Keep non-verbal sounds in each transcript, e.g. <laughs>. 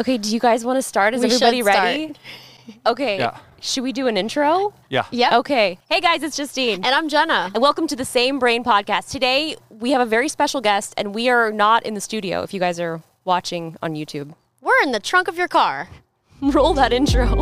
Okay, do you guys want to start? Is We should everybody ready? Okay. Yeah. Should we do an intro? Yeah. Yeah. Okay. Hey guys, it's Justine. And I'm Jenna. And welcome to the Same Brain podcast. Today we have a very special guest and we are not in the studio if you guys are watching on YouTube. We're in the trunk of your car. <laughs> Roll that intro.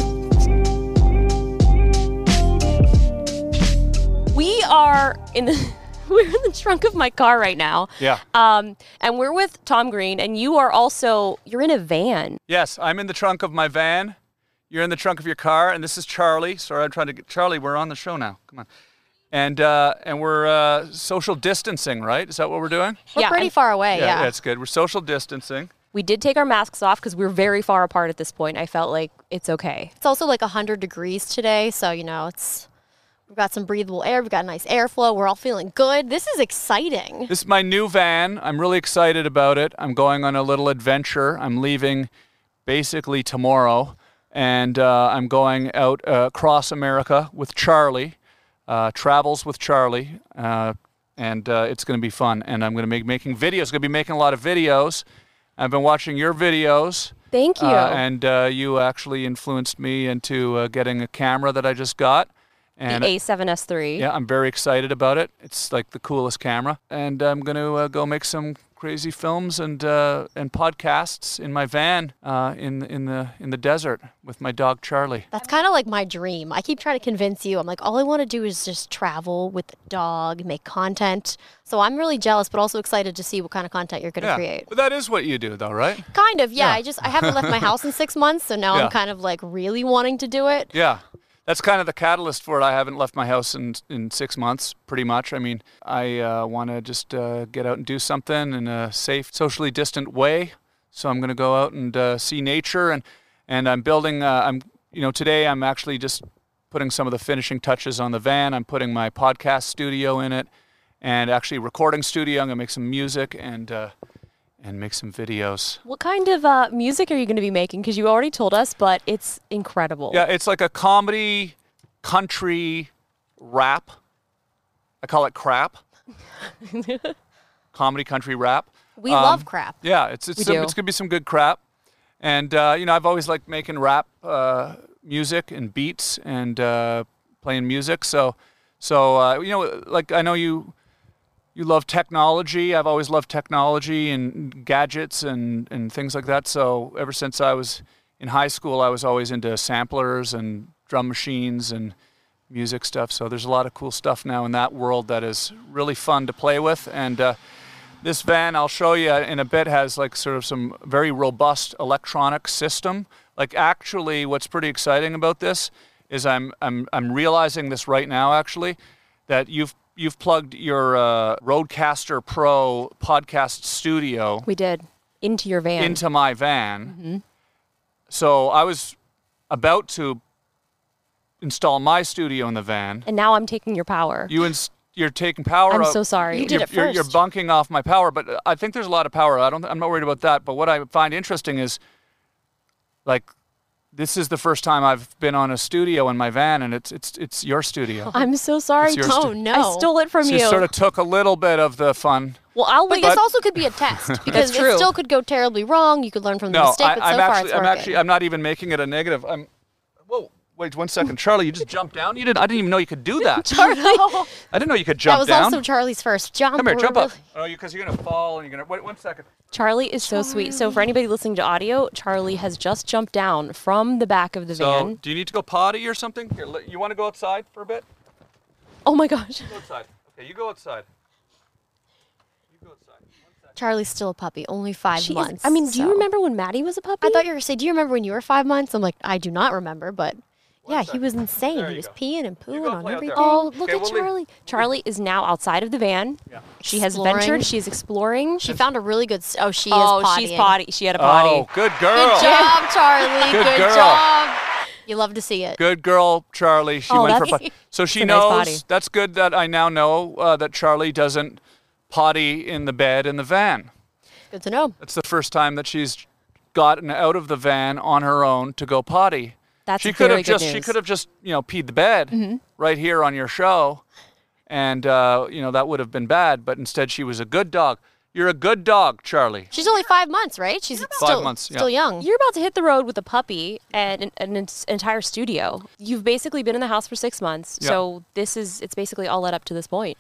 we are in the <laughs> we're in the trunk of my car right now. Yeah. Um, and we're with Tom Green, and you are also you're in a van. Yes, I'm in the trunk of my van. You're in the trunk of your car, and this is Charlie. Sorry, I'm trying to get Charlie. We're on the show now. Come on, and uh, and we're uh, social distancing, right? Is that what we're doing? We're Yeah, pretty and- far away, yeah. that's good. We're social distancing. We did take our masks off because we're very far apart at this point. I felt like it's okay. It's also like 100 degrees today, so, you know, it's. We've got some breathable air. We've got nice airflow. We're all feeling good. This is exciting. This is my new van. I'm really excited about it. I'm going on a little adventure. I'm leaving basically tomorrow, and uh, I'm going out uh, across America with Charlie. Uh, travels with Charlie, uh, and uh, it's going to be fun. And I'm going to be making videos. Going to be making a lot of videos. I've been watching your videos. Thank you. Uh, and uh, you actually influenced me into uh, getting a camera that I just got. And the A7S3. yeah, I'm very excited about it. It's like the coolest camera, and I'm going to uh, go make some crazy films and uh, and podcasts in my van uh, in in the in the desert with my dog Charlie. That's kind of like my dream. I keep trying to convince you. I'm like, all I want to do is just travel with the dog, make content. So I'm really jealous, but also excited to see what kind of content you're going to Yeah, create. but that is what you do, though, right? Kind of, yeah. Yeah. I just I haven't left my house in <laughs> six months, so now Yeah. I'm kind of like really wanting to do it. Yeah. That's kind of the catalyst for it. I haven't left my house in in six months, pretty much. I mean, I uh, want to just uh, get out and do something in a safe, socially distant way. So I'm going to go out and uh, see nature, and and I'm building. Uh, I'm you know today I'm actually just putting some of the finishing touches on the van. I'm putting my podcast studio in it, and actually recording studio. I'm going to make some music and uh, and make some videos. What kind of uh, music are you going to be making? Because you already told us, but it's incredible. Yeah, it's like a comedy, country, rap. I call it crap. <laughs> comedy, country, rap. We Um, love crap. Yeah, it's it's, some, it's gonna be some good crap, and uh, you know I've always liked making rap uh, music and beats and uh, playing music. So so uh, you know like I know you you love technology. I've always loved technology and gadgets and, and things like that. So ever since I was in high school, I was always into samplers and drum machines and music stuff. So there's a lot of cool stuff now in that world that is really fun to play with. And uh, this van, I'll show you in a bit, has like sort of some very robust electronic system. Like actually, what's pretty exciting about this is I'm I'm I'm realizing this right now actually that you've you've plugged your uh, RODECaster Pro podcast studio We did. Into your van. into my van. So I was about to install my studio in the van. and now I'm taking your power. You ins- you're taking power. I'm out- so sorry. You did you're, it you're- You're, bunking off my power, but uh, I think there's a lot of power. I don't. I'm not worried about that. But what I find interesting is, like, this is the first time I've been on a studio in my van, and it's it's it's your studio. <laughs> I'm so sorry. It's yours Tom. Oh, no. I stole it from So you. you sort of took a little bit of the fun. well, I'll But wait. this also could be a test <laughs> because true. it still could go terribly wrong. You could learn from the No, mistake, I, but so I'm far actually it's I'm working. actually I'm not even making it a negative. I'm. Whoa. Wait one second, Charlie. You just jumped down. You didn't. I didn't even know you could do <laughs> that. Charlie. <laughs> I didn't know you could jump down. that was down. also Charlie's first jump. Come here, We're jump up. Oh, because you're gonna fall and you're gonna. Wait one second. Charlie is so sweet. So for anybody listening to audio, Charlie has just jumped down from the back of the So, van. do you need to go potty or something? Here, you want to go outside for a bit? Oh my gosh. Go outside. Okay, you go outside. You go outside. Charlie's still a puppy, only five She is- months. I mean, do you remember when Maddie was a puppy? I thought you were gonna say, do you remember when you were five months? I'm like, I do not remember, but Yeah, he was insane. There He was go. peeing and You pooing on play everything. Oh, look Okay, at we'll leave- Charlie. Charlie is now outside of the van. Yeah. She has Exploring. ventured. She's exploring. She found a really good. s- Oh, she oh, is pottying. she's potty. She had a potty. Oh, good girl. Good job, Charlie. Good Good, girl. job. You love to see it. Good girl, Charlie. She Oh, went for a potty. So she a nice knows. potty. That's good that I now know uh, that Charlie doesn't potty in the bed in the van. Good to know. That's the first time that she's gotten out of the van on her own to go potty. That's she could very have good just she news. Mm-hmm. could have just you know peed the bed right here on your show, and uh, you know that would have been bad. But instead, she was a good dog. You're a good dog, Charlie. She's only five months, right? She's still months, yeah. still young. You're about to hit the road with a puppy and an, an entire studio. You've basically been in the house for six months. Yeah. So this is it's basically all led up to this point.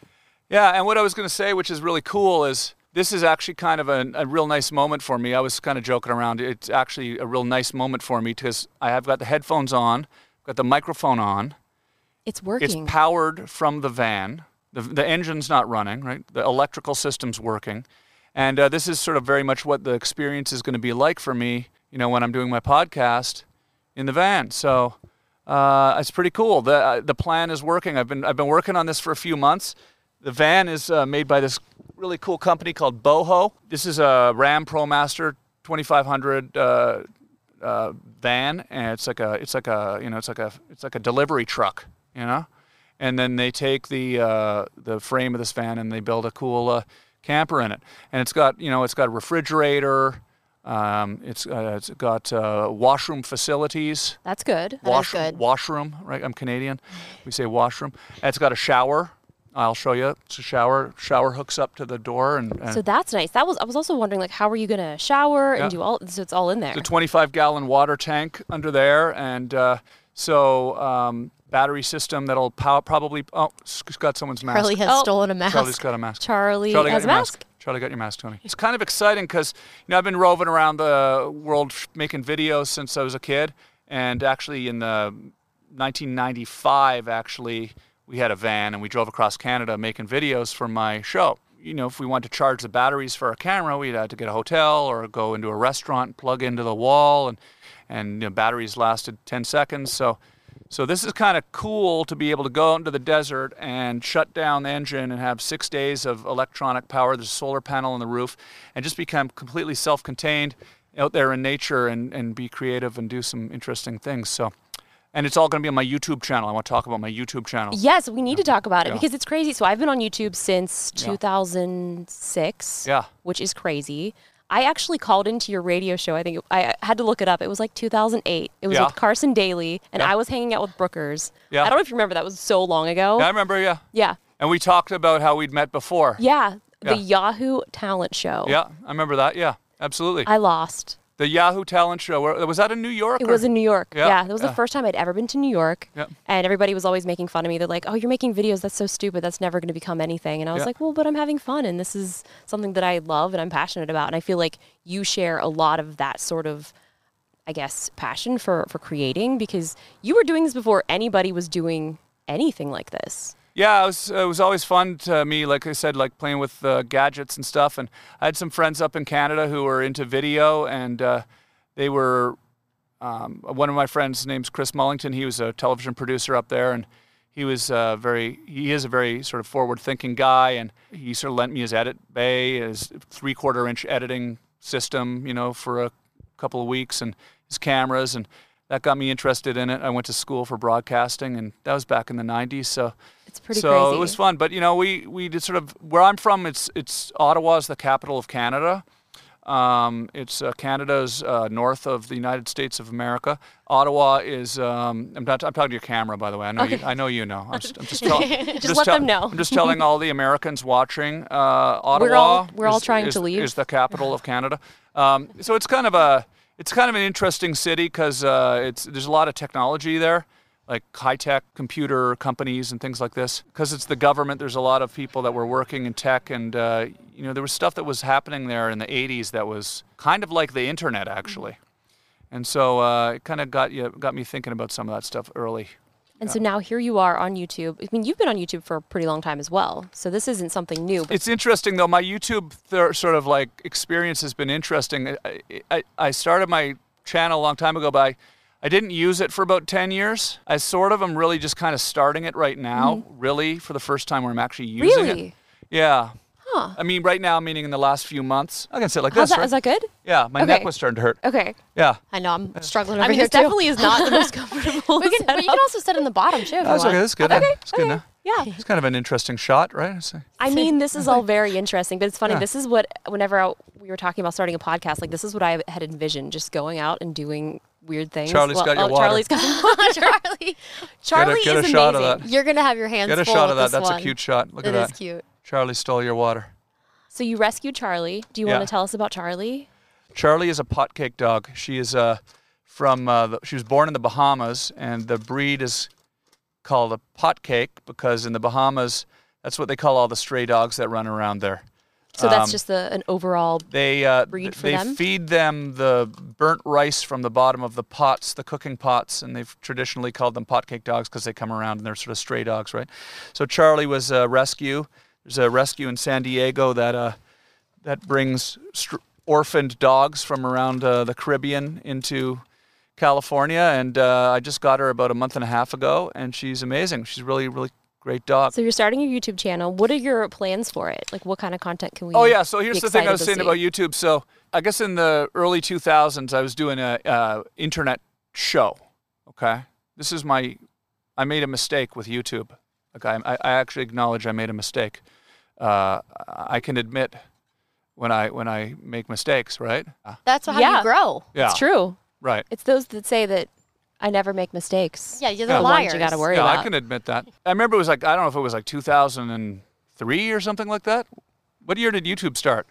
Yeah, and what I was going to say, which is really cool, is this is actually kind of a, a real nice moment for me. I was kind of joking around. It's actually a real nice moment for me because I have got the headphones on, got the microphone on. It's working. It's powered from the van. The, the engine's not running, right? The electrical system's working. And uh, this is sort of very much what the experience is going to be like for me, you know, when I'm doing my podcast in the van. So uh, it's pretty cool. The, uh, the plan is working. I've been, I've been working on this for a few months. The van is uh, made by this really cool company called Boho. This is a Ram ProMaster 2500 uh, uh, van, and it's like a it's like a you know it's like a it's like a delivery truck, you know. And then they take the uh, the frame of this van and they build a cool uh, camper in it, and it's got you know it's got a refrigerator. Um, it's uh, it's got uh, washroom facilities. That's good. That is washroom, good. washroom, right? I'm Canadian. We say washroom. And it's got a shower. I'll show you. It's a shower. Shower hooks up to the door, and, and So that's nice. That was I was also wondering like how are you gonna shower Yeah. and do all so it's all in there. It's a 25 gallon water tank under there, and uh, so um, battery system that'll pow- probably. Oh, it's got someone's mask. Charlie has Oh. stolen a mask. Charlie's got a mask. Charlie, Charlie has a your mask. Charlie got your mask, Tony. It's kind of exciting because you know I've been roving around the world making videos since I was a kid, and actually in the 1995, actually we had a van and we drove across Canada making videos for my show. You know, if we wanted to charge the batteries for our camera, we'd have to get a hotel or go into a restaurant, plug into the wall, and and you know, batteries lasted 10 seconds. So so this is kind of cool to be able to go into the desert and shut down the engine and have six days of electronic power. There's a solar panel on the roof, and just become completely self-contained out there in nature and, and be creative and do some interesting things. So, and it's all going to be on my YouTube channel. I want to talk about my YouTube channel. Yes, we need to talk about it Yeah. because it's crazy. So I've been on YouTube since 2006. Yeah. Which is crazy. I actually called into your radio show. I think it, I had to look it up. It was like 2008. It was Yeah. with Carson Daly, and Yeah. I was hanging out with Brookers. Yeah. I don't know if you remember. That was so long ago. Yeah, I remember. Yeah, Yeah. and we talked about how we'd met before. Yeah. The. Yahoo talent show. Yeah, I remember that. Yeah, absolutely. I lost. The Yahoo talent show. Was that in New York? It or- was in New York. Yeah, Yeah, that was yeah. the first time I'd ever been to New York. Yeah. And everybody was always making fun of me. They're like, "Oh, you're making videos. That's so stupid. That's never going to become anything." And I was Yeah. like, "Well, but I'm having fun, and this is something that I love and I'm passionate about." And I feel like you share a lot of that sort of, I guess, passion for for creating because you were doing this before anybody was doing anything like this. Yeah, it was, it was always fun to me, like I said, like playing with uh, gadgets and stuff. And I had some friends up in Canada who were into video, and uh, they were. Um, one of my friends' name's Chris Mullington. He was a television producer up there, and he was uh, very. He is a very sort of forward-thinking guy, and he sort of lent me his edit bay, his three-quarter-inch editing system, you know, for a couple of weeks, and his cameras, and that got me interested in it. I went to school for broadcasting, and that was back in the '90s. So It's pretty so crazy. it was fun. But you know, we we did sort of where I'm from. It's it's Ottawa's the capital of Canada. Um, it's uh, Canada's uh, north of the United States of America. Ottawa is. Um, I'm not. I'm talking to your camera, by the way. I know. You, I know you know. I'm just. I'm just, tell, <laughs> I'm Just let them know. I'm just telling all the Americans watching. Uh, Ottawa. We're all- we're all is- trying is- to leave. Is the capital of Canada. Um, so it's kind of a. It's kind of an interesting city because uh, it's there's a lot of technology there like high-tech computer companies and things like this. Because it's the government, there's a lot of people that were working in tech, and uh, you know there was stuff that was happening there in the 80s that was kind of like the internet actually. And so uh, it kind of got you got me thinking about some of that stuff early. And so now here you are on YouTube. I mean, you've been on YouTube for a pretty long time as well. So this isn't something new. But It's interesting though. My YouTube th- sort of like experience has been interesting. I, I, I started my channel a long time ago, but I, didn't use it for about 10 years. I sort of am really just kind of starting it right now, mm-hmm. really, for the first time where I'm actually using it. Really? Yeah. Huh. I mean, right now, meaning in the last few months. I can sit like How's this. that? right? Is that good? yeah, my Okay. neck was starting to hurt. Okay. Yeah. I know I'm struggling over I mean, here definitely is not the most <laughs> comfortable. we can, <laughs> but you can also sit in the bottom too. That's want. okay. That's good. Okay, It's good okay. now. Yeah. It's kind of an interesting shot, right? It's like- I mean, this is all very interesting, but it's funny. Yeah. This is what, whenever I, we were talking about starting a podcast, like this is what I had envisioned, just going out and doing weird things. Charlie's got your oh, water. Charlie's got <laughs> Charlie, Charlie get a is shot of amazing. that. you're gonna have your hands Get a full shot of that. That's one. a cute shot. Look It at that. that. cute. Charlie stole your water. So you rescued Charlie. Do you Yeah. want to tell us about Charlie? Charlie is a potcake dog. She is uh, from uh, the, she was born in the Bahamas, and the breed is called a pot cake because in the Bahamas, that's what they call all the stray dogs that run around there. So that's Um, just the, an overall. They uh, breed for they them? feed them the burnt rice from the bottom of the pots, the cooking pots, and they've traditionally called them pot cake dogs because they come around and they're sort of stray dogs, right? So Charlie was a rescue. There's a rescue in San Diego that uh, that brings str- orphaned dogs from around uh, the Caribbean into California, and uh, I just got her about a month and a half ago, and she's amazing. She's really really great dog. So you're starting your YouTube channel. What are your plans for it? Like, what kind of content can we? Oh yeah, so here's the thing I was saying see? about YouTube. So I guess in the early 2000s, I was doing a uh, internet show. Okay, this is my. I made a mistake with YouTube. Like I, I I actually acknowledge I made a mistake. Uh, I can admit when I when I make mistakes, right? Uh, That's how Yeah. you grow. yeah, It's true. Right. It's those that say that I never make mistakes. Yeah, you're Yeah. the the ones you got to worry Yeah, about. I can admit that. I remember it was like I don't know if it was like 2003 or something like that. What year did YouTube start?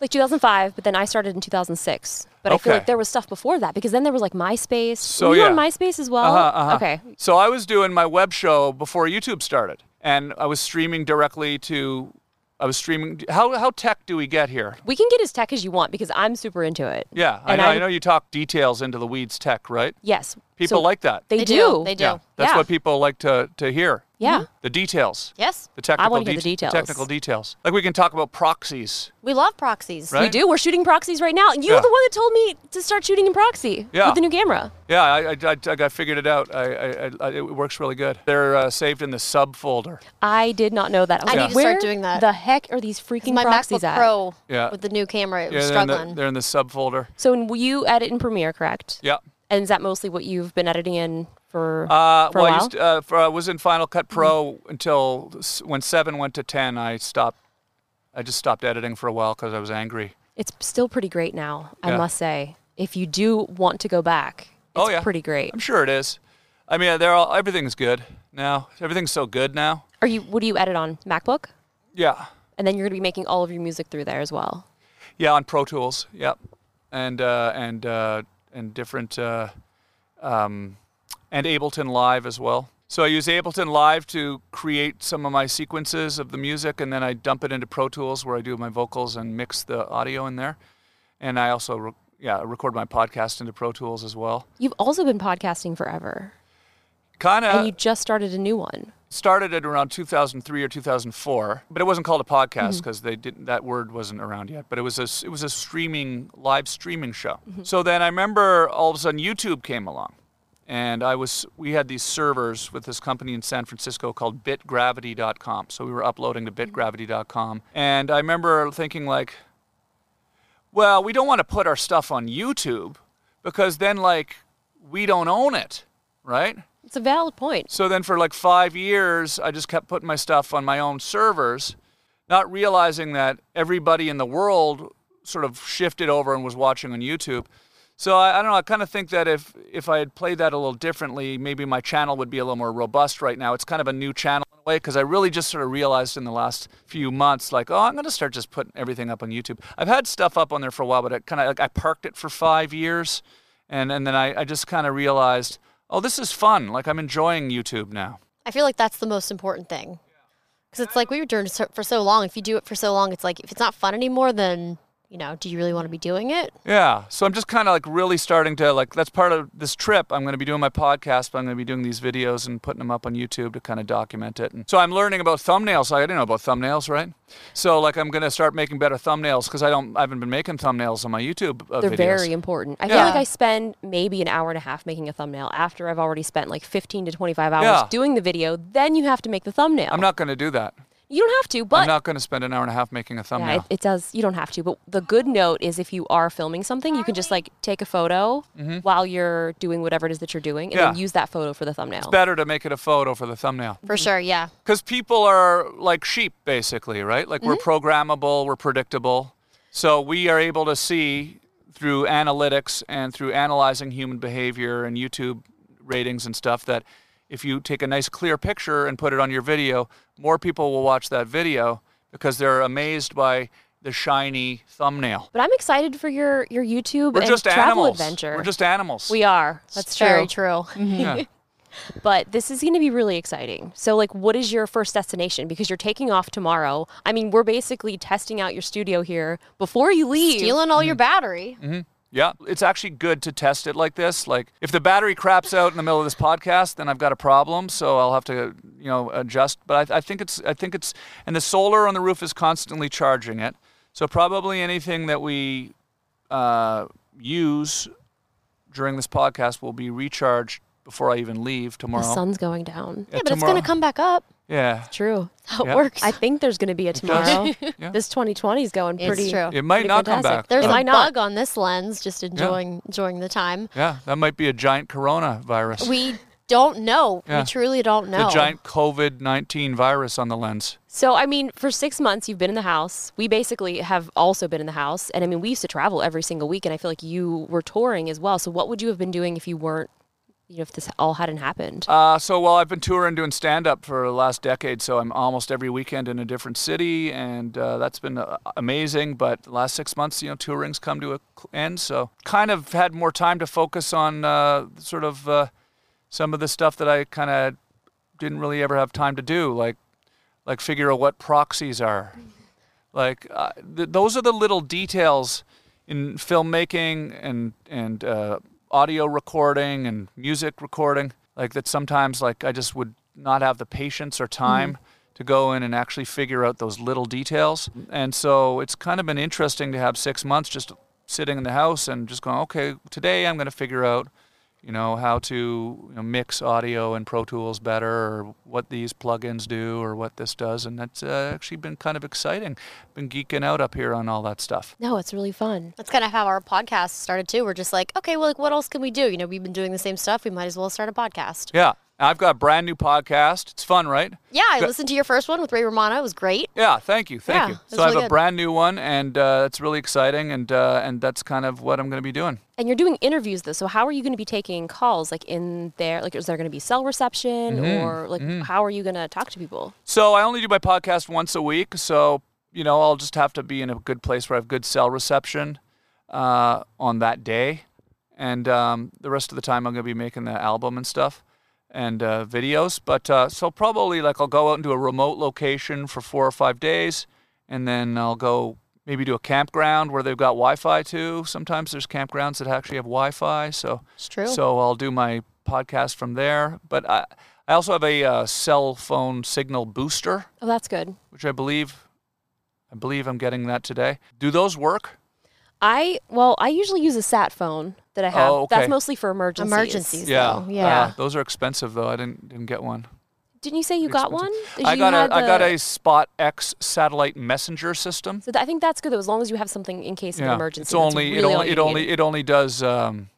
like 2005, but then I started in 2006. But I feel Okay. like there was stuff before that because then there was like MySpace. So, Were you yeah. on MySpace as well? Uh-huh, uh-huh. Okay. So I was doing my web show before YouTube started, and I was streaming directly to. I was streaming. How how tech do we get here? We can get as tech as you want because I'm super into it. Yeah, I know. I, know you talk details into the weeds tech, right? Yes. People So like that. They, They do. do. They do. Yeah, that's Yeah. what people like to to hear. Yeah. The details. Yes, The technical wanna hear the details. Technical details. Like we can talk about proxies. we love proxies. Right? We do. We're shooting proxies right now. You're Yeah. the one that told me to start shooting in proxy Yeah. with the new camera. Yeah, I I, I, I got figured it out. I, I, I it works really good. They're uh, saved in the sub folder. I did not know that. was I like, need to start doing that." The heck are these freaking My proxies MacBook at? Pro Yeah. with the new camera, it Yeah, was they're in, the, struggling. they're in the sub folder. So when you edit in Premiere, correct? Yeah. And is that mostly what you've been editing in for, Uh, for a well, I, while? used to, uh, for, I was in Final Cut Pro until when seven went to ten. I stopped. I just stopped editing for a while because I was angry. it's still pretty great now, I Yeah. must say. If you do want to go back, it's Oh, yeah. pretty great. I'm sure it is. I mean, they're all everything's good now. Everything's so good now. Are you? What do you edit on MacBook? Yeah, And then you're going to be making all of your music through there as well. yeah, on Pro Tools. Yep, and uh, and uh, and different uh, um, and Ableton Live as well. So I use Ableton Live to create some of my sequences of the music, and then I dump it into Pro Tools where I do my vocals and mix the audio in there. And I also, re- yeah, record my podcast into Pro Tools as well. You've also been podcasting forever, Kind and you just started a new one. started it around 2003 or 2004, but it wasn't called a podcast Mm-hmm. because they didn't. That word wasn't around yet. But it was a it was a streaming live streaming show. Mm-hmm. So then I remember all of a sudden YouTube came along, and I was we had these servers with this company in San Francisco called BitGravity.com. So we were uploading to Mm-hmm. BitGravity.com, and I remember thinking like, well, we don't want to put our stuff on YouTube because then like we don't own it, right? It's a valid point. So then for like five years, I just kept putting my stuff on my own servers, not realizing that everybody in the world sort of shifted over and was watching on YouTube. So I, I don't know. I kind of think that if if I had played that a little differently, maybe my channel would be a little more robust right now. It's kind of a new channel in a way because I really just sort of realized in the last few months, like, oh, I'm going to start just putting everything up on YouTube. I've had stuff up on there for a while, but it kind of like I parked it for five years, and and then I, I just kind of realized, oh, this is fun. Like I'm enjoying YouTube now. I feel like that's the most important thing. Because it's like we were doing it for so long. If you do it for so long, it's like if it's not fun anymore, then you know, do you really want to be doing it? Yeah. So I'm just kind of like really starting to like that's part of this trip. I'm going to be doing my podcast, but I'm going to be doing these videos and putting them up on YouTube to kind of document it. And so I'm learning about thumbnails. I didn't know about thumbnails, right? So like I'm going to start making better thumbnails because I don't I haven't been making thumbnails on my YouTube uh, They're videos. very important. I feel like I spend maybe an hour and a half making a thumbnail after I've already spent like 15 to 25 hours Yeah. doing the video. Then you have to make the thumbnail. I'm not going to do that. You don't have to, but I'm not going to spend an hour and a half making a yeah, thumbnail. it, it does. You don't have to. But the good note is if you are filming something, you can just like take a photo while you're doing whatever it is that you're doing, and then Mm-hmm. Use that photo for the thumbnail. it's better to make it a photo for the thumbnail. For sure, yeah. Because people are like sheep, basically, right? Like we're programmable, we're predictable. So we are able to see through analytics and through analyzing human behavior and YouTube ratings and stuff that if you take a nice clear picture and put it on your video, more people will watch that video because they're amazed by the shiny thumbnail. but I'm excited for your your YouTube We're and just travel animals. adventure. We're just animals. we are. That's It's true. very true. <laughs> yeah. But this is going to be really exciting. So, like, what is your first destination? Because you're taking off tomorrow. I mean, we're basically testing out your studio here before you leave. Stealing all your mm-hmm. battery. Mm-hmm. Yeah, it's actually good to test it like this. Like, if the battery craps out in the middle of this podcast, then I've got a problem. So I'll have to, you know, adjust. But I, I think it's, I think it's, and the solar on the roof is constantly charging it. So probably anything that we uh, use during this podcast will be recharged before I even leave tomorrow. The sun's going down. Yeah, but it's going to come back up. Yeah, True. How it Yeah. works. I think there's going to be a tomorrow. <laughs> Yeah. This 2020 is going It's pretty. true. it might Pretty not come fantastic. back. There's It a not. bug on this lens, just enjoying enjoying the time. yeah, that might be a giant coronavirus. We don't know. Yeah. We truly don't know. The giant COVID 19 virus on the lens. So, I mean, for six months, you've been in the house. We basically have also been in the house. And I mean, we used to travel every single week. And I feel like you were touring as well. So, what would you have been doing if you weren't, you know, if this all hadn't happened? Uh, so, well, I've been touring doing stand up for the last decade. So, I'm almost every weekend in a different city. And uh, that's been uh, amazing. But the last six months, you know, touring's come to an end. So, kind of had more time to focus on uh, sort of uh, some of the stuff that I kind of didn't really ever have time to do, like like figure out what proxies are. Like uh, th- those are the little details in filmmaking and and audio recording and music recording. Like that sometimes like I just would not have the patience or time mm-hmm. to go in and actually figure out those little details. And so it's kind of been interesting to have six months just sitting in the house and just going, okay, today I'm going to figure out you know how to you know, mix audio in Pro Tools better, or what these plugins do, or what this does, and that's uh, actually been kind of exciting. Been geeking out up here on all that stuff. no, it's really fun. That's kind of how our podcast started too. We're just like, okay, well, like, what else can we do? You know, we've been doing the same stuff. We might as well start a podcast. Yeah, I've got a brand new podcast. It's fun, right? Yeah, I Good. listened to your first one with Ray Romano. It was great. Yeah, thank you, thank Yeah, you. So was I have really a brand new one, and uh, it's really exciting, and uh, and that's kind of what I'm going to be doing. And you're doing interviews though. So, how are you going to be taking calls? Like in there, like is there going to be cell reception, Mm-hmm. or like how are you going to talk to people? So I only do my podcast once a week. So you know, I'll just have to be in a good place where I have good cell reception uh, on that day, and um, the rest of the time I'm going to be making the album and stuff and uh, videos. But uh, so probably like I'll go out into a remote location for four or five days, and then I'll go maybe to a campground where they've got Wi-Fi too. Sometimes there's campgrounds that actually have Wi-Fi. So It's true. so I'll do my podcast from there. But I, I also have a uh, cell phone signal booster, Oh, that's good. which I believe, I believe I'm getting that today. Do those work? I well, I usually use a sat phone that I have. Oh, okay. That's mostly for emergencies. Emergencies. Yeah, though, yeah. Uh, those are expensive though. I didn't didn't get one. Didn't you say you got one? Did I you got had a I got a Spot X satellite messenger system. So th- I think that's good though, as long as you have something in case of an emergency. it's only it really all only it only need. it only does um,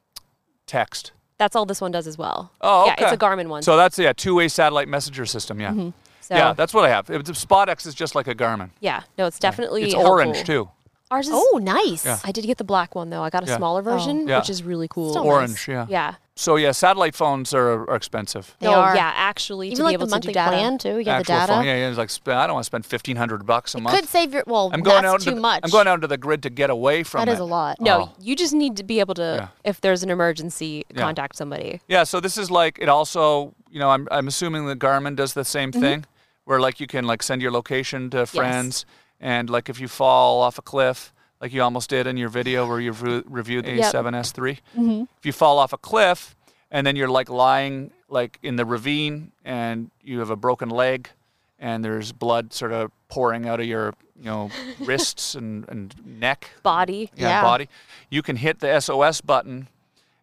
text. That's all this one does as well. Oh, okay. Yeah, it's a Garmin one. So that's yeah, two way satellite messenger system. Yeah, Mm-hmm. so, yeah, that's what I have. It's, Spot X is just like a Garmin. yeah, no, it's definitely It's helpful. orange too. Ours is. Oh, nice. Yeah. I did get the black one though. I got a Yeah. smaller version, Yeah. which is really cool. Still Orange, yeah. Yeah. So yeah, satellite phones are, are expensive. They no, are. yeah, actually, to Even be able the to do data. plan too. You get the data. phone, yeah, yeah. It's like I don't want to spend fifteen hundred bucks a It month. could save your. Well, I'm going that's out too into, much. I'm going out into the grid to get away from That it. is a lot. No, Oh. you just need to be able to, Yeah. if there's an emergency, Yeah. contact somebody. Yeah, so this is like it also, you know, I'm I'm assuming that Garmin does the same Mm-hmm. thing where like you can like send your location to friends and like if you fall off a cliff, like you almost did in your video where you've re- reviewed the Yep. A7S3. Mm-hmm. If you fall off a cliff and then you're like lying like in the ravine and you have a broken leg and there's blood sort of pouring out of your you know <laughs> wrists and, and neck Body. yeah, Yeah. body you can hit the sos button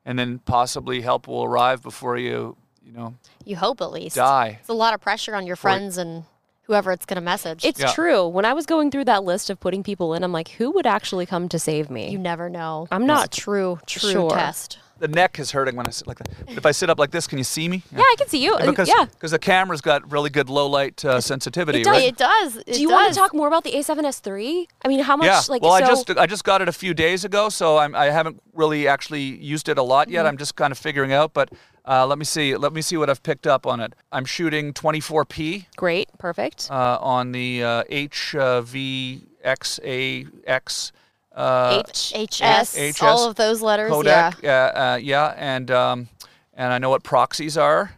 and then possibly help will arrive before you you know You hope at least. die It's a lot of pressure on your friends and whoever it's going to message. It's Yeah. true. When I was going through that list of putting people in, I'm like, who would actually come to save me? you never know. I'm not a true, true sure. test. the neck is hurting when i sit like that but if i sit up like this can you see me yeah, I can see you. Uh, because yeah. because the camera's got really good low light uh, sensitivity It right It does. It Do you want to talk more about the A7S3? I mean, how much? yeah. Like, well, so, I just I just got it a few days ago, so I'm, I haven't really actually used it a lot Mm-hmm. yet. I'm just kind of figuring out. But uh, let me see. Let me see what I've picked up on it. I'm shooting 24p great, perfect. uh, on the uh, HVXAX uh, H HS, HS, all of those letters. codec. Yeah. Yeah, uh, yeah, and um, and I know what proxies are,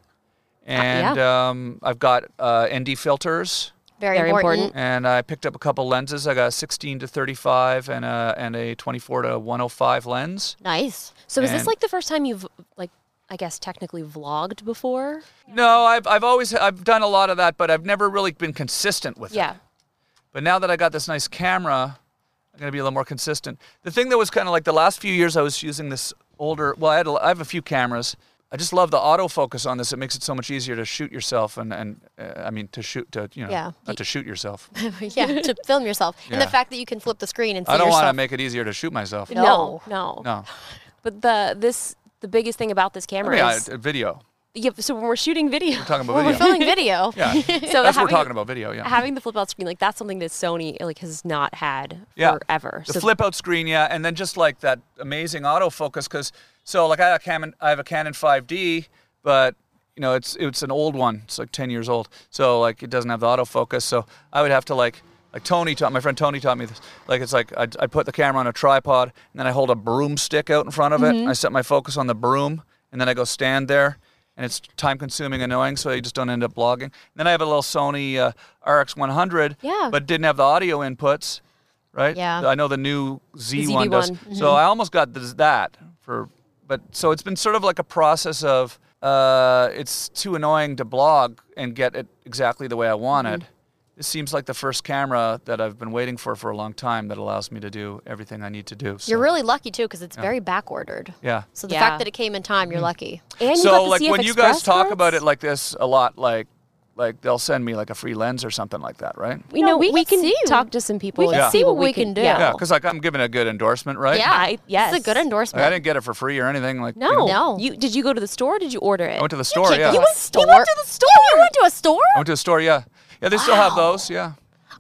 and um, I've got uh, ND filters. Very, Very important. important. and I picked up a couple lenses. I got a 16 to 35 and a and a 24 to 105 lens. Nice. so is this like the first time you've like, I guess technically vlogged before? No, I've I've always I've done a lot of that, but I've never really been consistent with it. Yeah. But now that I got this nice camera, I'm gonna be a little more consistent. The thing that was kind of like the last few years, I was using this older. Well, I had a, I have a few cameras. I just love the autofocus on this. It makes it so much easier to shoot yourself, and and uh, I mean to shoot to you know Yeah. not to shoot yourself. <laughs> yeah, to film yourself. And the fact that you can flip the screen and see I don't want to make it easier to shoot myself. No. no, No, But the this the biggest thing about this I camera mean, is a video. yeah. So when we're shooting video, We're talking about <laughs> Well, we're filming video. <laughs> Yeah, <laughs> so that's what we're talking about. Video. Yeah. having the flip out screen like that's something that Sony like has not had Yeah. forever. The so flip out screen, yeah, and then just like that amazing autofocus, because so like I have a Canon, I have a Canon 5D, but you know it's it's an old one. It's like 10 years old, so like it doesn't have the autofocus. So I would have to like like Tony taught my friend Tony taught me this. Like it's like I I put the camera on a tripod, and then I hold a broomstick out in front of it. I set my focus on the broom, and then I go stand there. And it's time consuming, annoying, so you just don't end up blogging. And then I have a little Sony uh, RX100, Yeah. but didn't have the audio inputs right? Yeah. I know the new Z one does. ZV-1, So I almost got this, that for, but so it's been sort of like a process of uh, it's too annoying to blog and get it exactly the way I want it. Seems like the first camera that I've been waiting for for a long time that allows me to do everything I need to do. So, You're really lucky too because it's very back ordered. yeah. So the Yeah. fact that it came in time, you're mm. lucky. and you got So the like CF when you Express guys talk cards? about it like this a lot, like like they'll send me like a free lens or something like that, right? we No, know we we, can can see- talk to some people we can see see what what we can do. Yeah. Yeah, because like I'm giving a good endorsement, right? Yeah. I, yes. It's a good Like, endorsement. I didn't get it for free or anything. Like you No, know, No. You did you go to the store? or Did you order it? I went to the store. can't Yeah. You went- store. you went to the store? You went to a store? I went to a store, yeah. Yeah, they still have those, yeah.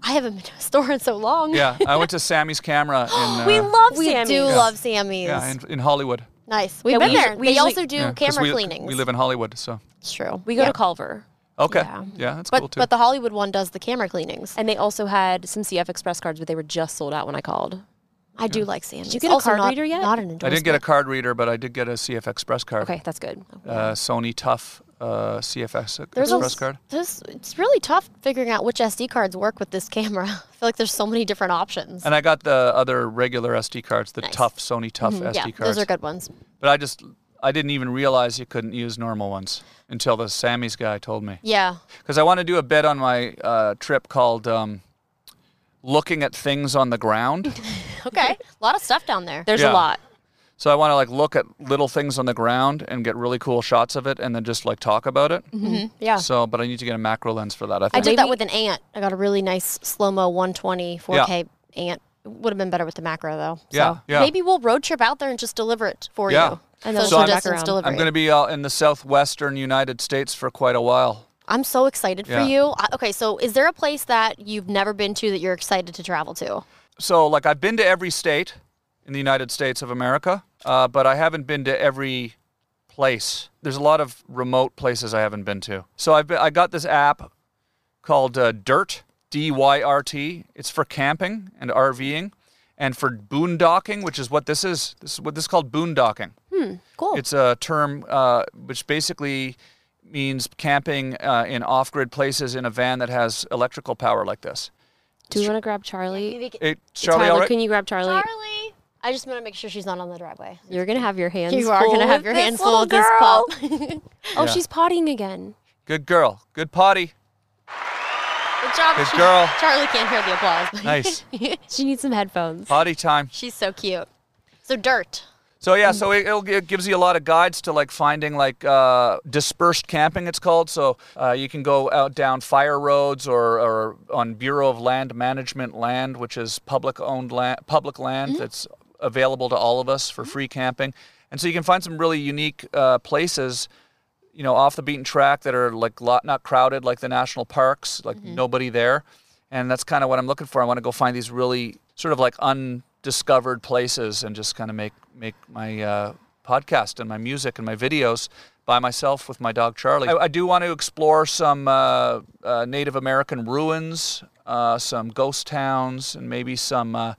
I haven't been to a store in so long. Yeah, I went to <laughs> Samy's Camera in <gasps> uh, we love We Samy's. do love Samy's. yeah, in, in Hollywood. nice. We've Yeah, been usu- there. we they usually- also do Yeah, 'cause camera we, cleanings. We live in Hollywood, so It's true. We go Yeah. to Culver. okay. Yeah. Yeah, that's But cool too. but the Hollywood one does the camera cleanings. And they also had some CF Express cards, but they were just sold out when I called. I do like Samy's. you get a card not, reader yet? Not an I didn't get a card reader, but I did get a CF Express card. Okay, that's good. Uh, Sony Tough uh, CFX There's Express a, card. There's, it's really tough figuring out which SD cards work with this <laughs> camera. I feel like there's so many different options. And I got the other regular SD cards, the Nice. Tough Sony Tough SD Mm-hmm. yeah, cards. those are good ones. But I just I didn't even realize you couldn't use normal ones until the Samy's guy told me. Yeah. Because I want to do a bit on my uh, trip called um, "Looking at Things on the Ground." <laughs> Okay. a lot of stuff down there. There's Yeah. a lot. So I want to like look at little things on the ground and get really cool shots of it, and then just like talk about it. Mm-hmm. Mm-hmm. Yeah. So, but I need to get a macro lens for that. I I think. did that with an ant. I got a really nice slow mo 120 4K ant. Would have been better with the macro though. Yeah, So yeah. Maybe we'll road trip out there and just deliver it for Yeah. you. And then Social we'll come back delivery. I'm going to be out in the southwestern United States for quite a while. I'm so excited for Yeah. you. Okay, so is there a place that you've never been to that you're excited to travel to? So, like, I've been to every state in the United States of America, uh, but I haven't been to every place. There's a lot of remote places I haven't been to. So I've been, I got this app called uh, Dyrt, D-Y-R-T. It's for camping and RVing, and for boondocking, which is what this is. This is what this is called boondocking. Cool. It's a term uh, which basically means camping uh, in off-grid places in a van that has electrical power like this. Do you want to grab Charlie? Maybe- Hey, Charlie, Tyler, all right? can you grab Charlie? Charlie. I just want to make sure she's not on the driveway. You're gonna have your hands. You are full gonna have your hands full little with this girl. pup. <laughs> <laughs> Oh, Yeah. she's pottying again. Good girl. Good potty. Good job. Good She- girl. Charlie can't hear the applause. Nice. <laughs> She needs some headphones. potty time. She's so cute. So dirt. So yeah, so it, it gives you a lot of guides to like finding like uh, dispersed camping. It's called. So uh, you can go out down fire roads or, or on Bureau of Land Management land, which is public owned land, public land that's available to all of us for free camping. And so you can find some really unique uh, places, you know, off the beaten track that are like lot not crowded like the national parks, like nobody there. And that's kind of what I'm looking for. I want to go find these really sort of like undiscovered places and just kind of make make my uh, podcast and my music and my videos by myself with my dog Charlie. I, I do want to explore some uh, uh, Native American ruins, uh, some ghost towns, and maybe some uh,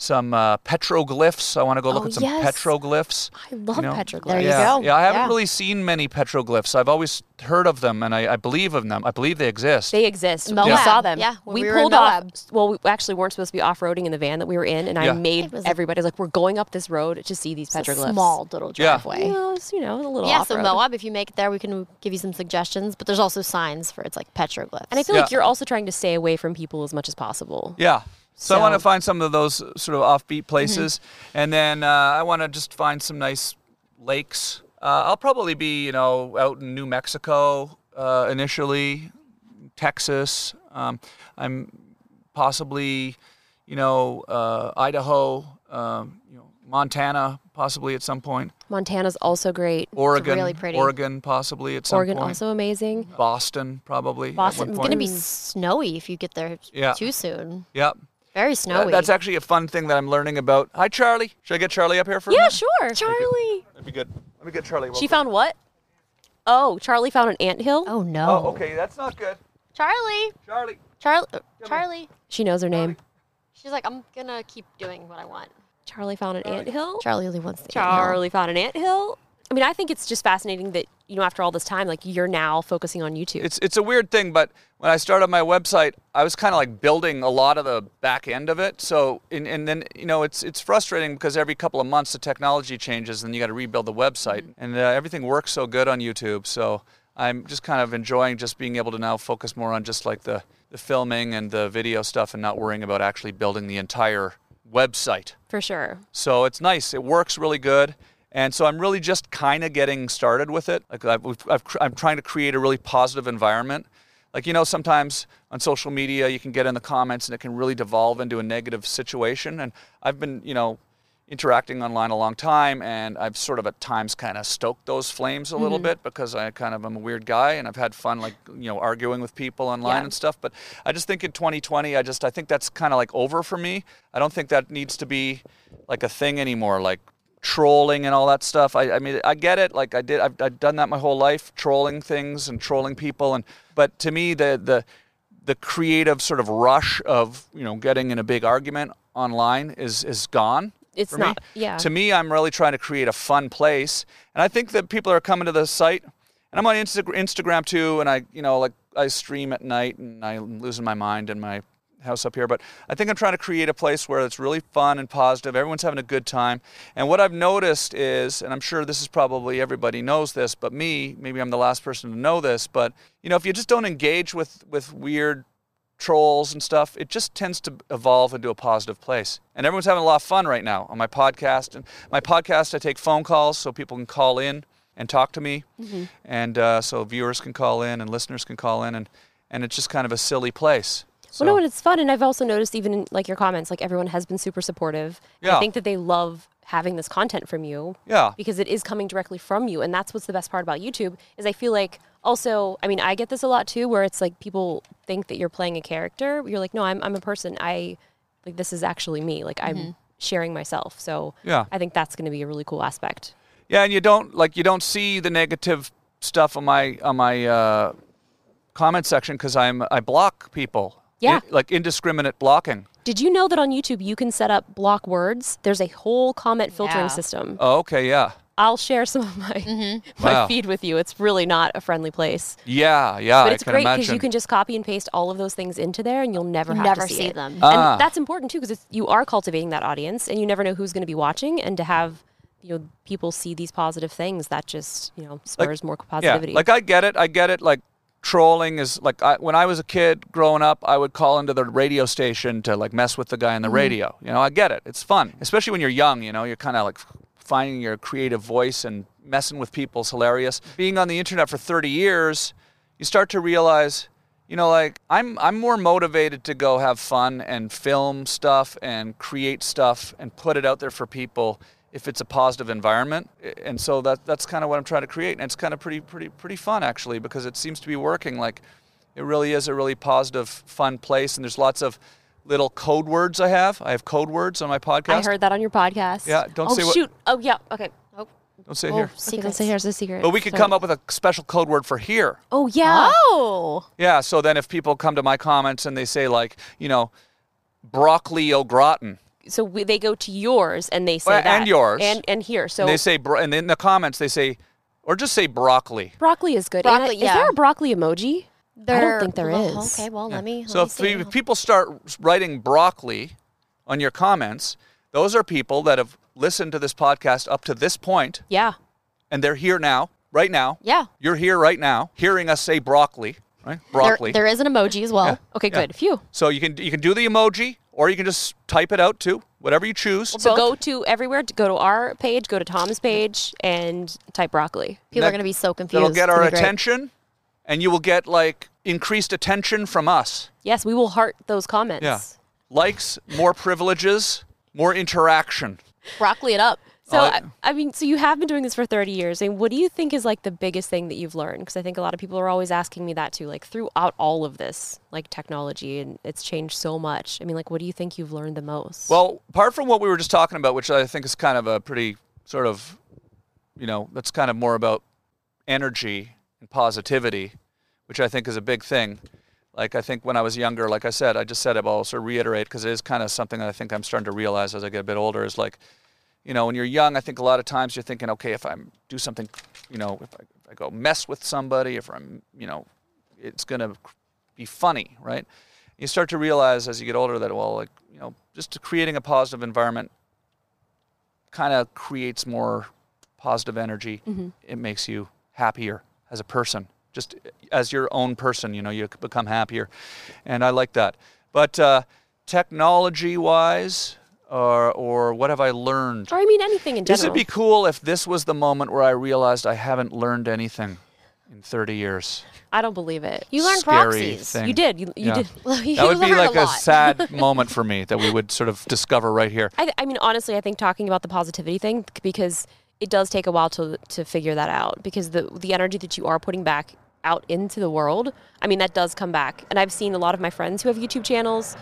some uh, petroglyphs. I want to go look Oh, at some yes. petroglyphs. I love you know? petroglyphs. There you yeah, go. yeah. I haven't Yeah. really seen many petroglyphs. I've always heard of them, and I, I believe of them. I believe they exist. They exist. We Moab. saw them. Yeah, when we, we were pulled off. Moab. Well, we actually weren't supposed to be off roading in the van that we were in, and Yeah. I made was everybody like, "We're going up this road to see these It's a petroglyphs." small little Yeah. driveway. You know, it's, you know, a little Yeah, so off-road. Moab, if you make it there, we can give you some suggestions. But there's also signs for it's like petroglyphs. And I feel Yeah. like you're also trying to stay away from people as much as possible. Yeah. So, I want to find some of those sort of offbeat places, and then uh, I want to just find some nice lakes. Uh, I'll probably be, you know, out in New Mexico uh, initially, Texas. Um, I'm possibly, you know, uh, Idaho, um, you know, Montana, possibly at some point. Montana's also great. Oregon, really pretty. Oregon, possibly at some point. Oregon point. also amazing. Boston, probably. Boston- it's going to be snowy if you get there Yeah. too soon. Yep. Very snowy. that's actually a fun thing that I'm learning about. Hi, Charlie. Should I get Charlie up here for a Yeah, minute? sure. Charlie. That'd be good. Let me get Charlie. real She quick. found what? Oh, Charlie found an anthill. oh no. Oh, okay, that's not good. Charlie. Charlie. Charlie. Charlie. She knows her name. She's like, I'm gonna keep doing what I want. Charlie found an anthill. Charlie really wants the Charlie found an anthill. I mean, I think it's just fascinating that you know after all this time, like you're now focusing on YouTube. It's it's a weird thing, but when I started my website, I was kind of like building a lot of the back end of it. So and, and then you know it's it's frustrating because every couple of months the technology changes and you got to rebuild the website and uh, everything works so good on YouTube. So I'm just kind of enjoying just being able to now focus more on just like the the filming and the video stuff and not worrying about actually building the entire website. for sure. So it's nice. It works really good. And so I'm really just kind of getting started with it. Like I've, I've, I'm trying to create a really positive environment. Like you know, sometimes on social media you can get in the comments and it can really devolve into a negative situation. And I've been, you know, interacting online a long time, and I've sort of at times kind of stoked those flames a little mm-hmm. bit because I kind of am a weird guy and I've had fun like you know arguing with people online Yeah. and stuff. But I just think in 2020, I just I think that's kind of like over for me. I don't think that needs to be like a thing anymore. Like trolling and all that stuff. I, I mean, I get it. Like I did, I've, I've done that my whole life, trolling things and trolling people. And but to me, the the the creative sort of rush of you know getting in a big argument online is is gone. It's not- Me. yeah. To me, I'm really trying to create a fun place, and I think that people are coming to the site. And I'm on Insta- Instagram too, and I, you know, like I stream at night, and I'm losing my mind in my house up here. But I think I'm trying to create a place where it's really fun and positive. Everyone's having a good time. And what I've noticed is, and I'm sure this is probably everybody knows this, but me, maybe I'm the last person to know this, but you know, if you just don't engage with with weird trolls and stuff, it just tends to evolve into a positive place. And everyone's having a lot of fun right now on my podcast. And my podcast, I take phone calls so people can call in and talk to me, and uh, so viewers can call in and listeners can call in, and and it's just kind of a silly place. So, Well, no, and it's fun, and I've also noticed even in like your comments, like everyone has been super supportive. Yeah. I think that they love having this content from you. Yeah. Because it is coming directly from you, and that's what's the best part about YouTube is I feel like also, I mean, I get this a lot too, where it's like people think that you're playing a character. You're like, no, I'm I'm a person. I like this is actually me. Like I'm sharing myself. So Yeah. I think that's going to be a really cool aspect. Yeah, and you don't like you don't see the negative stuff on my on my uh, comment section because I'm I block people. Yeah. I- like indiscriminate blocking. Did you know that on YouTube you can set up block words? There's a whole comment filtering Yeah. system. Oh, okay, yeah. I'll share some of my Mm-hmm. <laughs> my Wow. feed with you. It's really not a friendly place, Yeah, yeah, but I it's can great because you can just copy and paste all of those things into there, and you'll never have Never to see, see it. them. Ah. And that's important too because you are cultivating that audience, and you never know who's going to be watching, and to have you know people see these positive things that just you know spurs more positivity. Yeah, like I get it. I get it. Like trolling is like I, when I was a kid growing up, I would call into the radio station to like mess with the guy on the mm-hmm. radio. You know, I get it. It's fun, especially when you're young. You know, you're kind of like finding your creative voice and messing with people is hilarious. Being on the internet for 30 years, you start to realize. You know, like I'm, I'm more motivated to go have fun and film stuff and create stuff and put it out there for people if it's a positive environment. And so that that's kind of what I'm trying to create. And it's kind of pretty pretty pretty fun actually because it seems to be working. Like it really is a really positive, fun place. And there's lots of little code words I have. I have code words on my podcast. I heard that on your podcast. Yeah, don't oh, say what- shoot. Oh yeah. Okay. Oh, Don't say it Oh, here. okay, don't say here's a secret. But we could Sorry. come up with a special code word for here. Oh yeah. Oh. Yeah. So then if people come to my comments and they say like, you know, broccoli au gratin. So we, they go to yours and they say Well, that and yours. and and here. So And they say, bro- and in the comments they say, or just say broccoli. broccoli is good. Anna, Broccoli, Is there yeah. a broccoli emoji? I don't think there well, is. Okay, well, let me. So let if, me see. if people start writing broccoli on your comments, those are people that have listened to this podcast up to this point, Yeah. and they're here now, right now. Yeah. You're here right now, hearing us say broccoli, right? There, Broccoli. there is an emoji as well. Okay. Yeah. Good. Phew. so you can you can do the emoji, or you can just type it out too, whatever you choose. So go to everywhere. To go to our page. Go to Tom's page and type broccoli. People That- are going to be so confused. That'll get our gonna be great. attention, and you will get like increased attention from us. Yes, we will heart those comments. Yeah. Likes, more privileges, more interaction. Broccoli it up. So I, I mean, so you have been doing this for 30 years, and what do you think is like the biggest thing that you've learned? Because I think a lot of people are always asking me that too. Like throughout all of this, like technology, and it's changed so much. I mean, like, what do you think you've learned the most? Well, apart from what we were just talking about, which I think is kind of a pretty sort of, you know, that's kind of more about energy and positivity, which I think is a big thing. Like I think when I was younger, like I said, I just said it, but I'll also reiterate because it is kind of something that I think I'm starting to realize as I get a bit older is like, you know, when you're young, I think a lot of times you're thinking, okay, if I do something, you know, if I, if I go mess with somebody, if I'm, you know, it's gonna be funny, right? You start to realize as you get older that well, like you know, just creating a positive environment kind of creates more positive energy. It makes you happier as a person, just as your own person. You know, you become happier, and I like that. But uh, technology-wise, or or what have I learned? or I mean, anything in This general. would be cool if this was the moment where I realized I haven't learned anything in 30 years. I don't believe it. You learned Scary proxies. thing. You did. You, you Yeah. did. <laughs> you That would be like a a, sad <laughs> moment for me that we would sort of discover right here. I, th- I mean, honestly, I think talking about the positivity thing because it does take a while to to figure that out because the the energy that you are putting back out into the world, I mean, that does come back. And I've seen a lot of my friends who have YouTube channels,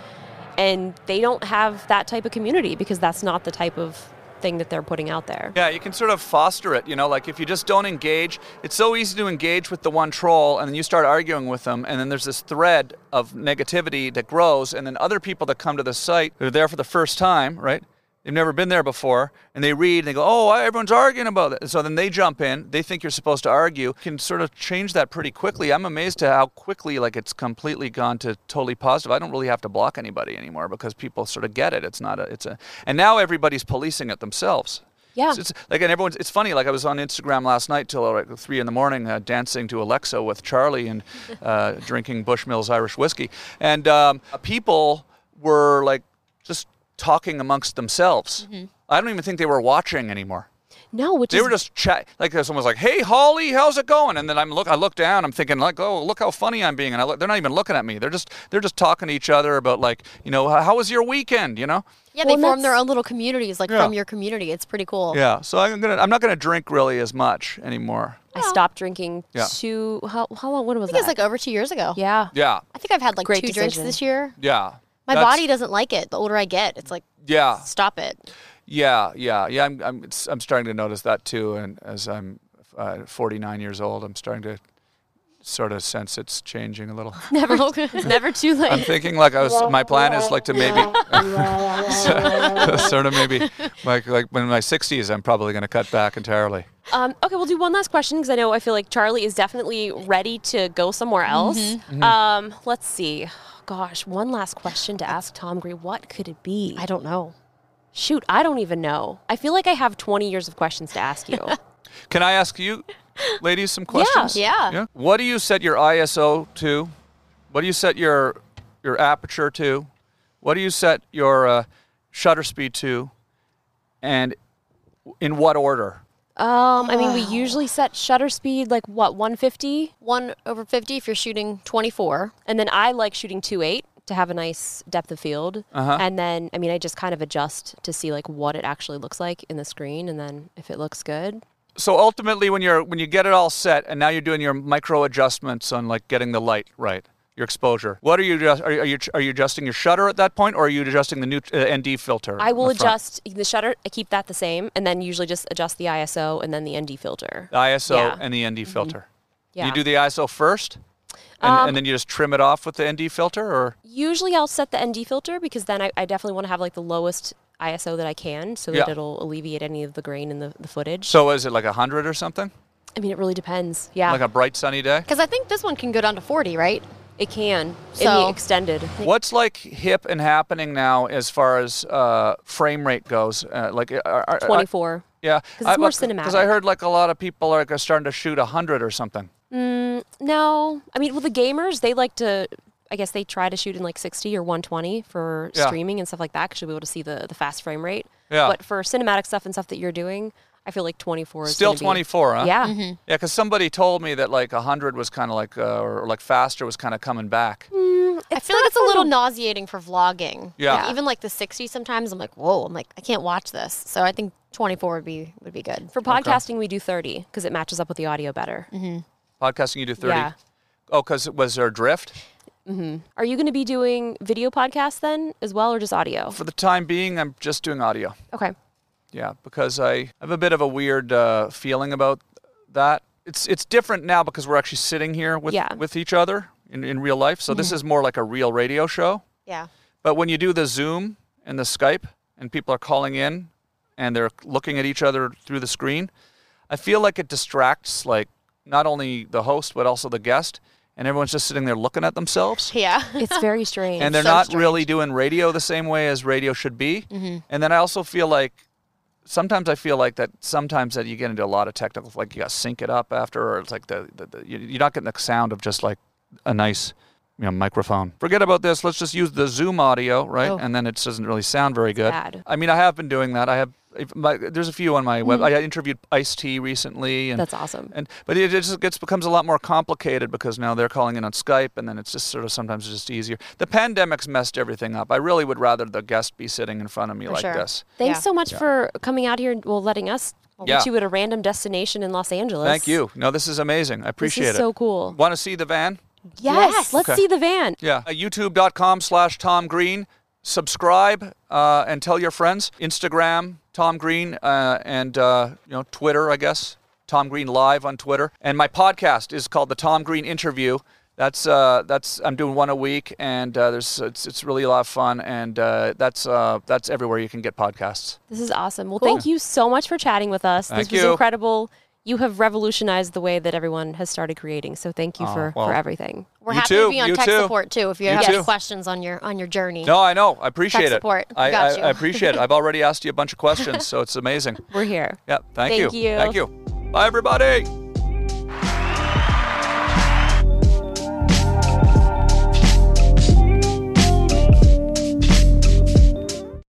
and they don't have that type of community because that's not the type of thing that they're putting out there. Yeah, you can sort of foster it, you know, like if you just don't engage, it's so easy to engage with the one troll and then you start arguing with them and then there's this thread of negativity that grows and then other people that come to the site, they're there for the first time, right? They've never been there before and they read and they go, "Oh, everyone's arguing about it." So then they jump in, they think you're supposed to argue. Can sort of change that pretty quickly. I'm amazed to how quickly like it's completely gone to totally positive. I don't really have to block anybody anymore because people sort of get it. It's not a it's a and now everybody's policing it themselves. Yeah. It's, it's like and everyone's. It's funny. Like I was on Instagram last night till like three in the morning, uh, dancing to Alexa with Charlie and <laughs> uh, drinking Bushmills Irish whiskey, and um, people were like just talking amongst themselves. Mm-hmm. I don't even think they were watching anymore. No, which They is were just chat. Like uh, someone like, "Hey, Holly, how's it going?" And then I'm look. I look down. I'm thinking like, "Oh, look how funny I'm being." And I look, they're not even looking at me. They're just they're just talking to each other about like, you know, how, how was your weekend? You know. Yeah, Well, they and form their own little communities, like Yeah. from your community. It's pretty cool. Yeah. So I'm gonna. I'm not gonna drink really as much anymore. I stopped drinking Yeah. two. How how long? When was I think that? it's like over two years ago. yeah. Yeah. I think I've had like Great two drinks this year. Yeah. My That's- body doesn't like it. The older I get, it's like Yeah. stop it. Yeah. Yeah. Yeah. I'm. I'm. It's, I'm starting to notice that too. And as I'm uh, 49 years old, I'm starting to sort of sense it's changing a little. <laughs> Never, <laughs> it's never too late. I'm thinking like I was. My plan is like to maybe, <laughs> sort of maybe, like like when my 60s, I'm probably going to cut back entirely. Um, okay, we'll do one last question because I know I feel like Charlie is definitely ready to go somewhere else. Mm-hmm. Um, let's see. Gosh, one last question to ask Tom Green. What could it be? I don't know. Shoot, I don't even know. I feel like I have 20 years of questions to ask you. <laughs> Can I ask you, ladies, some questions? yeah. Yeah. What do you set your ISO to? What do you set your your aperture to? What do you set your uh, shutter speed to? And in what order? Um, I mean, we usually set shutter speed like what 150, One over 50 if you're shooting 24. and then I like shooting 2.8 to have a nice depth of field. Uh-huh. And then, I mean, I just kind of adjust to see like what it actually looks like in the screen, and then if it looks good, So ultimately, when you're when you get it all set, and now you're doing your micro adjustments on like getting the light right, your exposure. What are you just are you, are you are you adjusting your shutter at that point, or are you adjusting the new uh, ND filter? I will the adjust the shutter. I keep that the same, and then usually just adjust the ISO and then the ND filter. the ISO Yeah. and the ND filter. Yeah. You do the ISO first, and, Um, and then you just trim it off with the ND filter, or Usually, I'll set the ND filter because then I, I definitely want to have like the lowest ISO that I can, so that Yeah. it'll alleviate any of the grain in the, the footage. so is it like hundred or something? I mean, it really depends. Yeah, Like a bright sunny day. Because I think this one can go down to 40, right? It can. So- So extended. What's like hip and happening now as far as uh, frame rate goes? Uh, like uh, are, are- Twenty four. Yeah, 'Cause it's more cinematic. Because I heard like a lot of people are like, starting to shoot hundred or something. Mm, No, I mean, well, the gamers they like to. I guess they try to shoot in like 60 or 120 for Yeah. streaming and stuff like that because you'll be able to see the, the fast frame rate. Yeah. But for cinematic stuff and stuff that you're doing, I feel like 24 is Still gonna be- 24, huh? Yeah. Yeah, because somebody told me that like 100 was kind of like, uh, or like faster was kind of coming back. Mm. I feel like it's a little nauseating for vlogging. Yeah. Like, even like the 60 sometimes, I'm like, whoa, I'm like, I can't watch this. So I think 24 would be would be good. For podcasting, we do 30 because it matches up with the audio better. Podcasting, you do 30. Yeah. Oh, because was there a drift? Are you going to be doing video podcasts then as well, or just audio? For the time being, I'm just doing audio. Okay. Yeah, because I have a bit of a weird uh, feeling about that. It's it's different now because we're actually sitting here with Yeah. with each other in, in real life. So this is more like a real radio show. Yeah. But when you do the Zoom and the Skype and people are calling in and they're looking at each other through the screen, I feel like it distracts like not only the host but also the guest and everyone's just sitting there looking at themselves. <laughs> Yeah. It's very <laughs> strange. and they're so not strange. really doing radio the same way as radio should be. And then I also feel like sometimes I feel like that sometimes that you get into a lot of technical, like you got to sync it up after, or it's like the, the, the you- you're not getting the sound of just like a nice you know microphone. Forget about this. Let's just use the Zoom audio, right? Oh. And then it doesn't really sound very good. bad. I mean, I have been doing that. I have. If My, there's a few on my web. I interviewed Ice T recently, and That's awesome. and but it just gets becomes a lot more complicated because now they're calling in on Skype, and then it's just sort of sometimes just easier. The pandemic's messed everything up. I really would rather the guest be sitting in front of me For like sure. this. Thanks Yeah. so much for coming out here and well, letting us Yeah. meet you at a random destination in Los Angeles. Thank you. No, this is amazing. I appreciate this is it. so cool. Want to see the van? Yes, Yes. let's Okay. see the van. Yeah. Uh, YouTube.com slash Tom Green. Subscribe uh, and tell your friends. Instagram, Tom Green, uh, and uh, you know Twitter, I guess. Tom Green Live on Twitter. And my podcast is called The Tom Green Interview. That's uh, that's I'm doing one a week, and uh, there's it's, it's really a lot of fun, and uh, that's uh, that's everywhere you can get podcasts. This is awesome. Well, Cool. thank you so much for chatting with us. Thank this was you. incredible. You have revolutionized the way that everyone has started creating. So thank you Oh, for, well. for everything. We're You happy too, to be on you tech too. support too if you, You have too. questions on your on your journey. No, I know. I appreciate it. support. I, Got I, you. I appreciate it. I've <laughs> already asked you a bunch of questions, so it's amazing. We're here. Yeah. Thank, Thank you. Thank you. Bye, everybody.